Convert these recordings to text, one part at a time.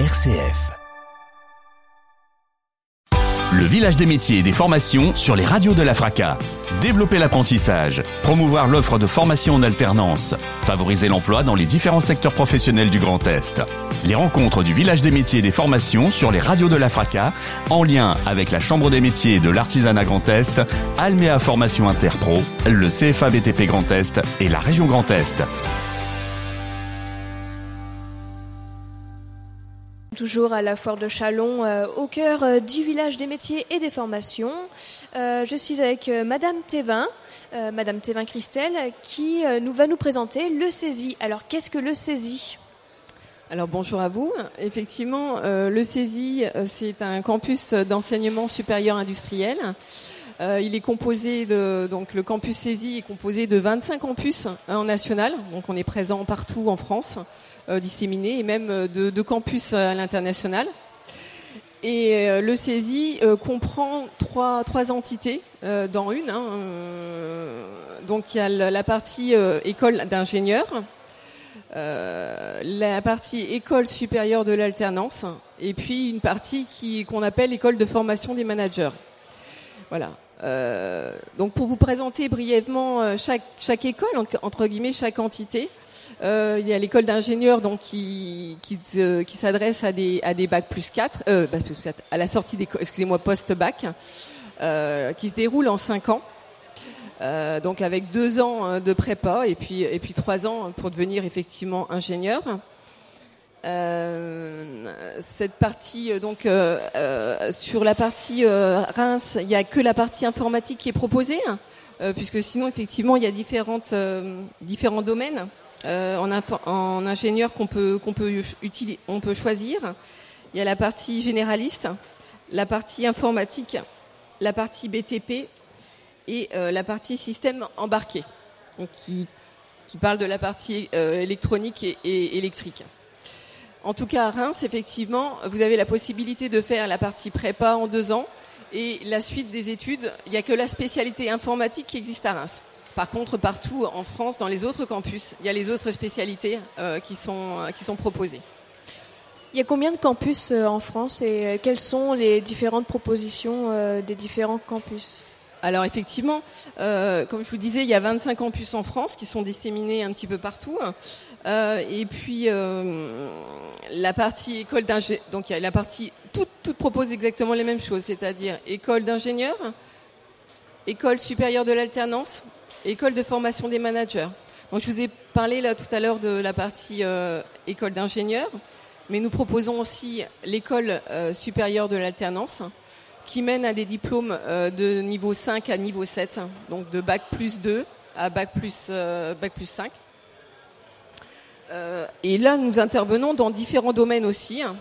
RCF. Le village des métiers et des formations sur les radios de la FRACA. Développer l'apprentissage, promouvoir l'offre de formation en alternance, favoriser l'emploi dans les différents secteurs professionnels du Grand Est. Les rencontres du village des métiers et des formations sur les radios de la FRACA, en lien avec la Chambre des métiers de l'artisanat Grand Est, Alméa Formation Interpro, le CFA BTP Grand Est et la région Grand Est. Toujours à la foire de Chalon, euh, au cœur euh, du village des métiers et des formations. Euh, je suis avec Madame Thévin, Madame Thévin Christelle, qui nous va nous présenter le CESI. Alors, qu'est-ce que le CESI Alors bonjour à vous. Effectivement, le euh, c'est un campus d'enseignement supérieur industriel. Euh, il est composé de donc le campus CESI est composé de 25 campus hein, en national, donc on est présent partout en France, euh, disséminés, et même euh, de, campus à l'international. Et euh, le euh, comprend trois, trois entités dans une. hein, donc il y a la partie école d'ingénieurs, la partie école supérieure de l'alternance et puis une partie qui qu'on appelle école de formation des managers. Voilà. Euh, donc pour vous présenter brièvement euh, chaque école en- entre guillemets chaque entité. Euh, il y a l'école d'ingénieurs donc qui qui, s'adresse à des à des bacs plus 4 euh, bac plus 4, à la sortie des excusez-moi post bac euh, qui se déroule en 5 ans. Donc avec deux ans de prépa et puis et puis trois ans pour devenir effectivement ingénieur. Euh, cette partie euh, donc euh, sur la partie Reims, il y a que la partie informatique qui est proposée, euh, puisque sinon effectivement il y a différents domaines en, ingénieur qu'on peut qu'on peut utiliser, on peut choisir. Il y a la partie généraliste, la partie informatique, la partie BTP et la partie système embarqué, donc qui, qui parle de la partie électronique et électrique. En tout cas, à Reims, effectivement, vous avez la possibilité de faire la partie prépa en deux ans et la suite des études. Il n'y a que la spécialité informatique qui existe à Reims. Par contre, partout en France, dans les autres campus, il y a les autres spécialités euh, qui, sont, euh, qui sont proposées. Il y a combien de campus euh, en France et quelles sont les différentes propositions des différents campus? Alors effectivement, euh, comme je vous disais, il y a 25 campus en France qui sont disséminés un petit peu partout. Euh, et puis euh, la partie école d'ingé, donc la partie toutes toutes proposent exactement les mêmes choses, c'est-à-dire école d'ingénieurs, école supérieure de l'alternance, école de formation des managers. Donc je vous ai parlé là tout à l'heure de la partie école d'ingénieurs, mais nous proposons aussi l'école supérieure de l'alternance qui mène à des diplômes euh, de niveau 5 à niveau 7, donc de bac plus 2 à bac plus, euh, bac plus 5. Euh, et là, nous intervenons dans différents domaines aussi, hein.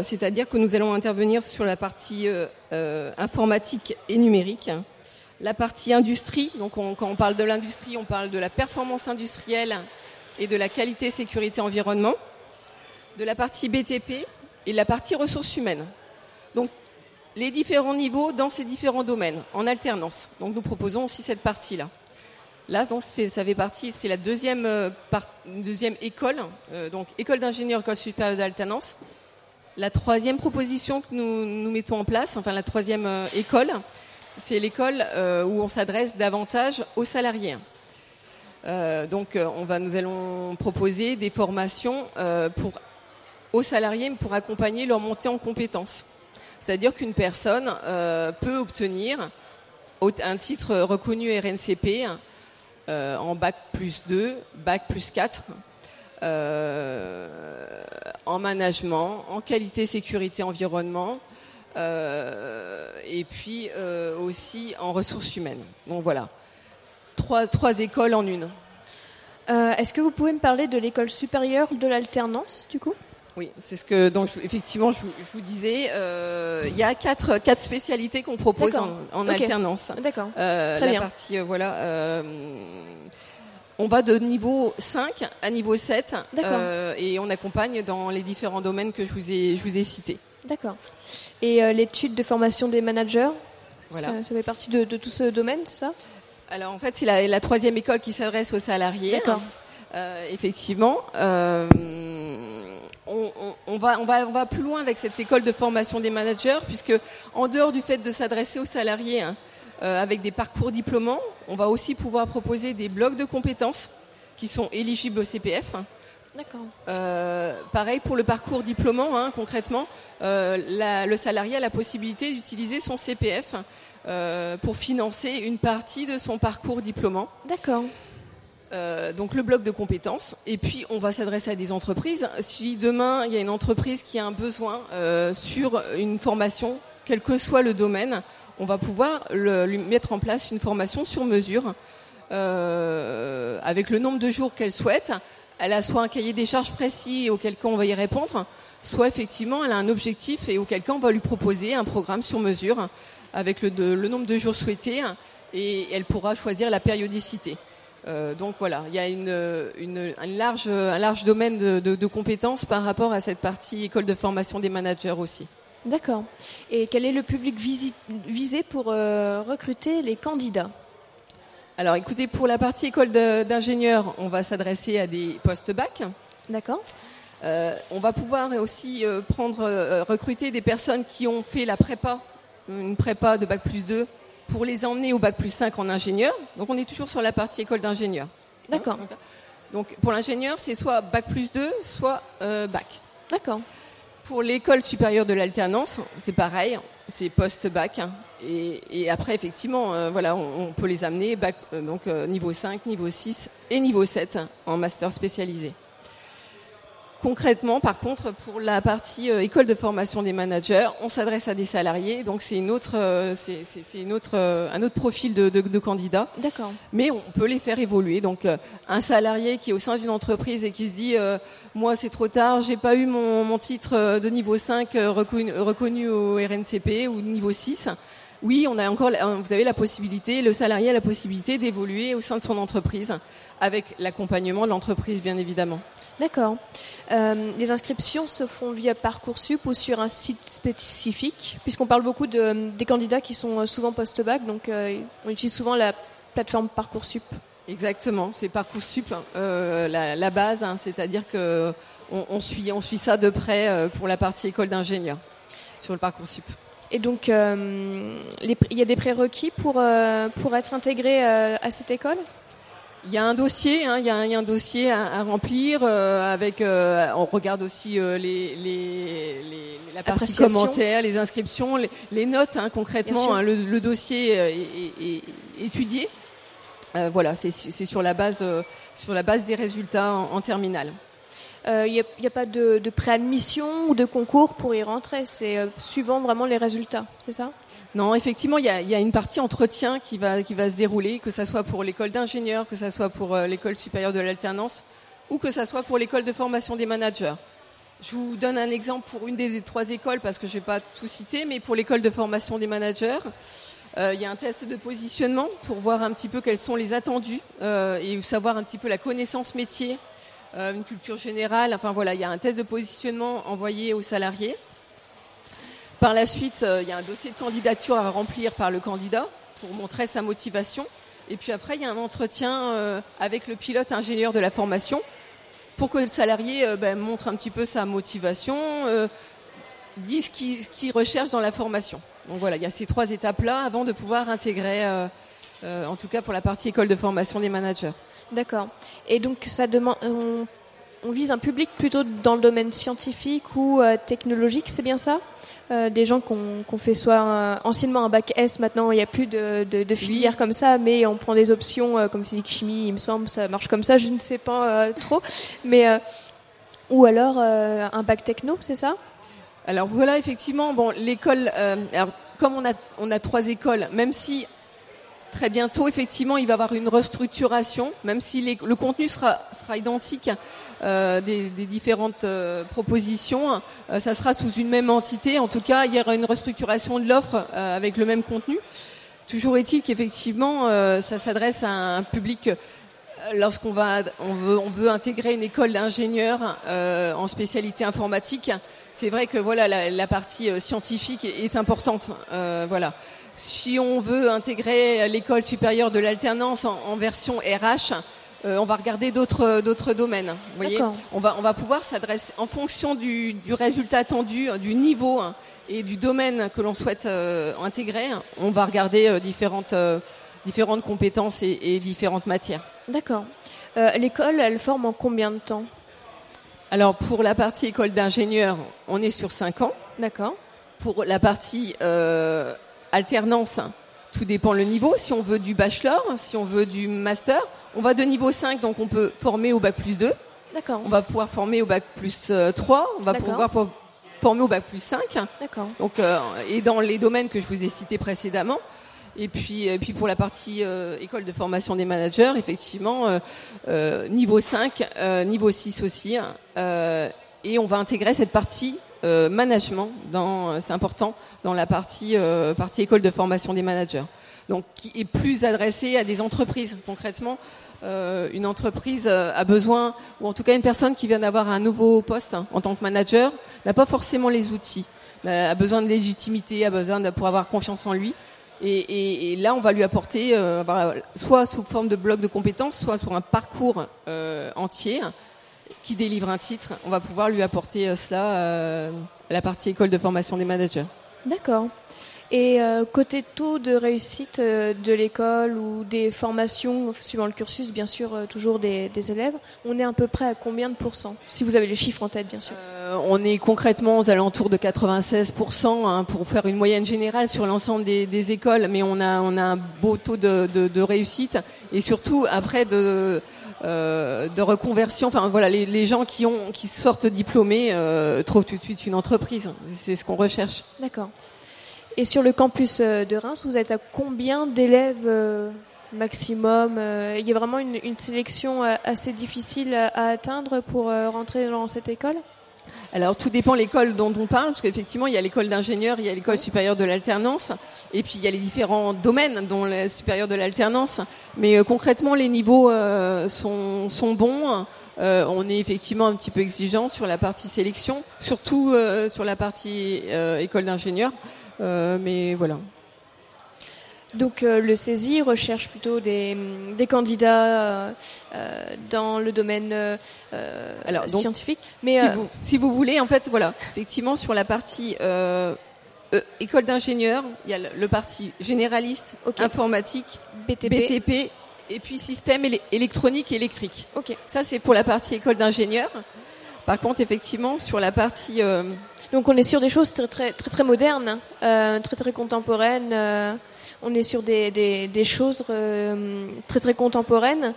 C'est-à-dire que nous allons intervenir sur la partie informatique et numérique, la partie industrie, donc on- quand on parle de l'industrie, on parle de la performance industrielle et de la qualité, sécurité, environnement, de la partie BTP et de la partie ressources humaines. Donc les différents niveaux dans ces différents domaines, en alternance. Donc nous proposons aussi cette partie-là. Là, ça fait, partie, c'est la deuxième, euh, école, euh, donc école d'ingénieur, école supérieure d'alternance. La troisième proposition que nous, mettons en place, enfin la troisième euh, école, c'est l'école où on s'adresse davantage aux salariés. Donc nous allons proposer des formations pour, aux salariés pour accompagner leur montée en compétences. C'est-à-dire qu'une personne euh, peut obtenir un titre reconnu RNCP euh, en bac plus 2, bac plus 4, euh, en management, en qualité, sécurité, environnement, et puis aussi en ressources humaines. Donc voilà, trois, trois écoles en une. Est-ce que vous pouvez me parler de l'école supérieure de l'alternance, du coup? Oui, c'est ce que donc je- effectivement je vous, je vous disais. euh, Il y a quatre quatre spécialités qu'on propose en, alternance. D'accord. Euh, Très la bien. partie euh, voilà. euh, on va de niveau 5 à niveau 7 D'accord. euh, et on accompagne dans les différents domaines que je vous ai je vous ai cités. D'accord. Et l'étude de formation des managers Voilà. ça, ça fait partie de, de tout ce domaine, c'est ça? Alors en fait, c'est la, la troisième école qui s'adresse aux salariés. D'accord. Effectivement, euh, on, va, on, va, on va plus loin avec cette école de formation des managers, puisque en dehors du fait de s'adresser aux salariés hein, euh, avec des parcours diplômants, on va aussi pouvoir proposer des blocs de compétences qui sont éligibles au CPF. D'accord. Euh, pareil pour le parcours diplômant, hein, concrètement, euh, la, le salarié a la possibilité d'utiliser son CPF pour financer une partie de son parcours diplômant. D'accord. Euh, donc le bloc de compétences. Et puis on va s'adresser à des entreprises. Si demain il y a une entreprise qui a un besoin euh, sur une formation, quel que soit le domaine, on va pouvoir lui mettre en place une formation sur mesure euh, avec le nombre de jours qu'elle souhaite. Elle a soit un cahier des charges précis auquel cas on va y répondre, soit effectivement elle a un objectif et auquel cas on va lui proposer un programme sur mesure avec le, le nombre de jours souhaités et elle pourra choisir la périodicité. Euh, donc voilà, il y a une, une, un, large, un large domaine de, de, de, compétences par rapport à cette partie école de formation des managers aussi. D'accord. Et quel est le public visi visé pour euh, recruter les candidats? Alors écoutez, pour la partie école d'ingénieurs, on va s'adresser à des postes bac. D'accord. Euh, on va pouvoir aussi prendre, recruter des personnes qui ont fait la prépa, une prépa de bac plus 2 pour les emmener au bac plus 5 en ingénieur. Donc on est toujours sur la partie école d'ingénieur. D'accord. Donc pour l'ingénieur, c'est soit bac plus 2, soit euh, bac. D'accord. Pour l'école supérieure de l'alternance, c'est pareil, c'est post-bac. Et, et, après, effectivement, euh, voilà, on, on, peut les amener bac, euh, donc niveau 5, niveau 6 et niveau 7 en master spécialisé. Concrètement, par contre, pour la partie euh, école de formation des managers, on s'adresse à des salariés, donc c'est une autre, euh, c'est une autre, euh, un autre profil de, de, de candidat. D'accord. Mais on peut les faire évoluer. Donc, un salarié qui est au sein d'une entreprise et qui se dit, euh, moi c'est trop tard, j'ai pas eu mon, mon, titre de niveau 5 reconnu, reconnu au RNCP ou niveau 6. Oui, on a encore, vous avez la possibilité, le salarié a la possibilité d'évoluer au sein de son entreprise avec l'accompagnement de l'entreprise, bien évidemment. D'accord. Euh, les inscriptions se font via Parcoursup ou sur un site spécifique, puisqu'on parle beaucoup de, des candidats qui sont souvent post-bac, donc euh, on utilise souvent la plateforme Parcoursup. Exactement, c'est Parcoursup euh, la, la, base, hein, c'est-à-dire que on, on, suit, on suit ça de près euh, pour la partie école d'ingénieur sur le Parcoursup. Et donc, euh, il y a des prérequis pour, euh, pour être intégré à cette école? Il y a un dossier, hein, il, y a un, il, y a un, dossier à, à remplir euh, avec. Euh, on regarde aussi euh, les, les, les, la partie commentaires, les inscriptions, les, les notes hein, concrètement. Hein, le, le, dossier est, est, est étudié. Voilà, c'est sur la base sur la base des résultats en, en terminale. Il n'y a, a, pas de, de préadmission ou de concours pour y rentrer. C'est suivant vraiment les résultats, c'est ça? Non, effectivement, il y a, une partie entretien qui va, se dérouler, que ce soit pour l'école d'ingénieur, que ce soit pour euh, l'école supérieure de l'alternance, ou que ce soit pour l'école de formation des managers. Je vous donne un exemple pour une des, trois écoles, parce que je ne vais pas tout citer, mais pour l'école de formation des managers, euh, il y a un test de positionnement pour voir un petit peu quels sont les attendus euh, et savoir un petit peu la connaissance métier, une culture générale. Enfin voilà, il y a un test de positionnement envoyé aux salariés. Par la suite, euh, il y a un dossier de candidature à remplir par le candidat pour montrer sa motivation. Et puis après, il y a un entretien euh, avec le pilote ingénieur de la formation pour que le salarié euh, ben, montre un petit peu sa motivation, dise ce qu'il qu recherche dans la formation. Donc voilà, il y a ces trois étapes-là avant de pouvoir intégrer, en tout cas pour la partie école de formation des managers. D'accord. Et donc ça demande, on, vise un public plutôt dans le domaine scientifique ou technologique, c'est bien ça? Euh, des gens qui ont qu fait soit un, anciennement un bac S, maintenant il n'y a plus de, de, de filière oui. comme ça, mais on prend des options euh, comme physique chimie, il me semble, ça marche comme ça, je ne sais pas euh, trop, mais euh, ou alors euh, un bac techno, c'est ça? Alors voilà, effectivement, bon, l'école, comme on a on a trois écoles, même si très bientôt, effectivement, il va y avoir une restructuration, même si le contenu sera, identique euh, des, différentes euh, propositions, euh, ça sera sous une même entité. En tout cas, il y aura une restructuration de l'offre avec le même contenu. Toujours est-il qu'effectivement, ça s'adresse à un public lorsqu'on va, on veut, on veut intégrer une école d'ingénieurs en spécialité informatique. C'est vrai que voilà, la, la partie scientifique est, est importante. voilà si on veut intégrer l'école supérieure de l'alternance en, en, version RH, on va regarder d'autres d'autres domaines. Vous voyez, on va on va pouvoir s'adresser en fonction du, du résultat attendu, du niveau hein, et du domaine que l'on souhaite euh, intégrer. On va regarder euh, différentes euh, différentes compétences et, et différentes matières. D'accord. Euh, L'école, elle forme en combien de temps? Alors pour la partie école d'ingénieur, on est sur 5 ans. D'accord. Pour la partie euh, alternance, tout dépend le niveau. Si on veut du bachelor, si on veut du master, on va de niveau 5, donc on peut former au bac plus 2. D'accord. On va pouvoir former au bac plus euh, 3. On va pouvoir former au bac plus 5. D'accord. Donc, euh, et dans les domaines que je vous ai cités précédemment. Et puis, et puis pour la partie euh, école de formation des managers, effectivement, euh, euh, niveau 5, euh, niveau 6 aussi. hein, euh, et on va intégrer cette partie euh, management, euh, c'est important, dans la partie, euh, partie école de formation des managers. Donc, qui est plus adressée à des entreprises. Concrètement, euh, une entreprise euh, a besoin, ou en tout cas une personne qui vient d'avoir un nouveau poste hein, en tant que manager, n'a pas forcément les outils, euh, a besoin de légitimité, a besoin de pour avoir confiance en lui. Et, et- et là, on va lui apporter, euh, soit sous forme de bloc de compétences, soit sur un parcours euh, entier qui délivre un titre. On va pouvoir lui apporter euh, cela euh, à la partie école de formation des managers. D'accord. Et euh, côté taux de réussite euh, de l'école ou des formations, suivant le cursus, bien sûr, euh, toujours des, des élèves, on est à peu près à combien de pourcents Si vous avez les chiffres en tête, bien sûr. Euh, on est concrètement aux alentours de 96% hein, pour faire une moyenne générale sur l'ensemble des, des écoles, mais on a, on a un beau taux de, de, de réussite et surtout après de, euh, de reconversion. Enfin voilà, les, les gens qui ont qui sortent diplômés euh, trouvent tout de suite une entreprise. C'est ce qu'on recherche. D'accord. Et sur le campus euh, de Reims, vous êtes à combien d'élèves euh, maximum euh, Il y a vraiment une, une sélection assez difficile à, atteindre pour rentrer dans cette école? Alors tout dépend l'école dont on parle, parce qu'effectivement il y a l'école d'ingénieur, il y a l'école supérieure de l'alternance, et puis il y a les différents domaines dont la supérieure de l'alternance. Mais euh, concrètement les niveaux euh, sont, sont bons. Euh, on est effectivement un petit peu exigeant sur la partie sélection, surtout sur la partie école d'ingénieur. Euh, mais voilà. Donc euh, le CESI recherche plutôt des, des candidats euh, dans le domaine euh, Alors, donc, scientifique. Mais si, vous, si vous voulez, en fait, voilà, effectivement, sur la partie école d'ingénieur, il y a le, le parti généraliste, informatique, BTP. BTP, et puis système éle- électronique et électrique. Ça, c'est pour la partie école d'ingénieur. Par contre, effectivement, sur la partie... euh, Donc on est sur des choses très très très, très modernes, euh, très très contemporaines. euh, on est sur des, des, des choses euh, très très contemporaines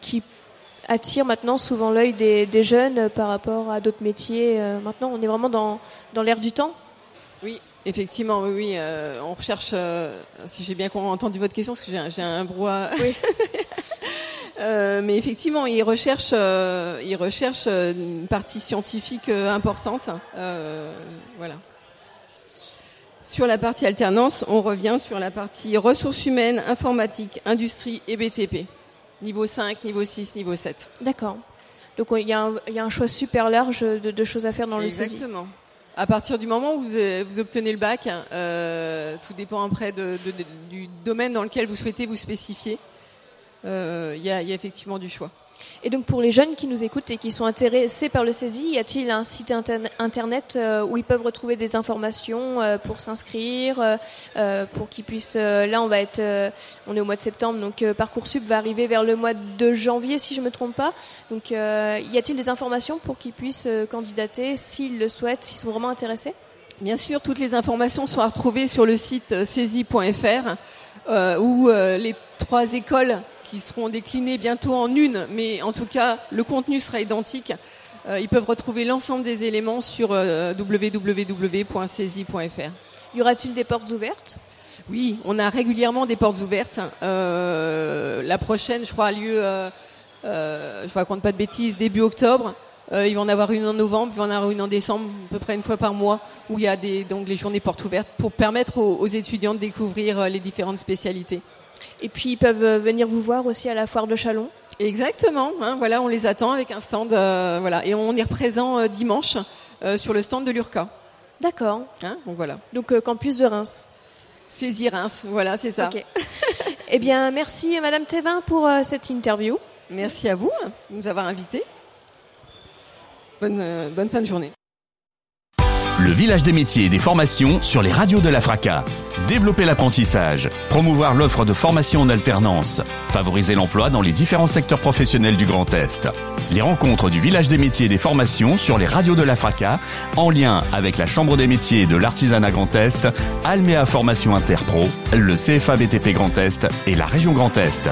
qui attirent maintenant souvent l'œil des, des jeunes par rapport à d'autres métiers. Maintenant, on est vraiment dans, dans l'ère du temps. oui, effectivement, oui, oui. on recherche, si j'ai bien entendu votre question, parce que j'ai un, un brouhaha. Oui. Euh, mais effectivement, ils recherchent, euh, ils recherchent euh, une partie scientifique euh, importante. Voilà. Sur la partie alternance, on revient sur la partie ressources humaines, informatique, industrie et BTP. Niveau 5, niveau 6, niveau 7. D'accord. Donc il y, a un- il y a un choix super large de, de choses à faire dans le CESI. Exactement. À partir du moment où vous, vous obtenez le bac, euh, tout dépend après de, de- de- du domaine dans lequel vous souhaitez vous spécifier. Euh, Il y, a, il y a effectivement du choix. Et donc pour les jeunes qui nous écoutent et qui sont intéressés par le CESI, y a-t-il un site interne- internet euh, où ils peuvent retrouver des informations euh, pour s'inscrire, pour qu'ils puissent Là, on va être, on est au mois de septembre, donc parcoursup va arriver vers le mois de janvier, si je me trompe pas. Donc, y a-t-il des informations pour qu'ils puissent candidater s'ils le souhaitent, s'ils sont vraiment intéressés? Bien sûr, toutes les informations sont à retrouver sur le site saisie.fr où les trois écoles qui seront déclinées bientôt en une, mais en tout cas le contenu sera identique. Euh, ils peuvent retrouver l'ensemble des éléments sur euh, www.saisie.fr. Y aura-t-il des portes ouvertes? Oui, on a régulièrement des portes ouvertes. Euh, la prochaine, je crois, a lieu, euh, euh, je ne raconte pas de bêtises, début octobre. Il va en avoir une en novembre, il va en avoir une en décembre, à peu près une fois par mois, où il y a des, donc les journées portes ouvertes pour permettre aux, aux étudiants de découvrir les différentes spécialités. Et puis ils peuvent euh, venir vous voir aussi à la foire de Chalon. Exactement, hein, voilà, on les attend avec un stand, euh, voilà, et on est présent euh, dimanche euh, sur le stand de l'URCA. D'accord. Hein, donc voilà, Donc campus de Reims. saisie Reims, voilà, c'est ça. Ok. Eh bien, merci Madame Thévin pour cette interview. Merci à vous de nous avoir invités. Bonne, bonne fin de journée. Le village des métiers et des formations sur les radios de la FRACA. Développer l'apprentissage, promouvoir l'offre de formation en alternance, favoriser l'emploi dans les différents secteurs professionnels du Grand Est. Les rencontres du village des métiers et des formations sur les radios de la FRACA, en lien avec la Chambre des métiers de l'artisanat Grand Est, Almea Formation Interpro, le CFA BTP Grand Est et la région Grand Est.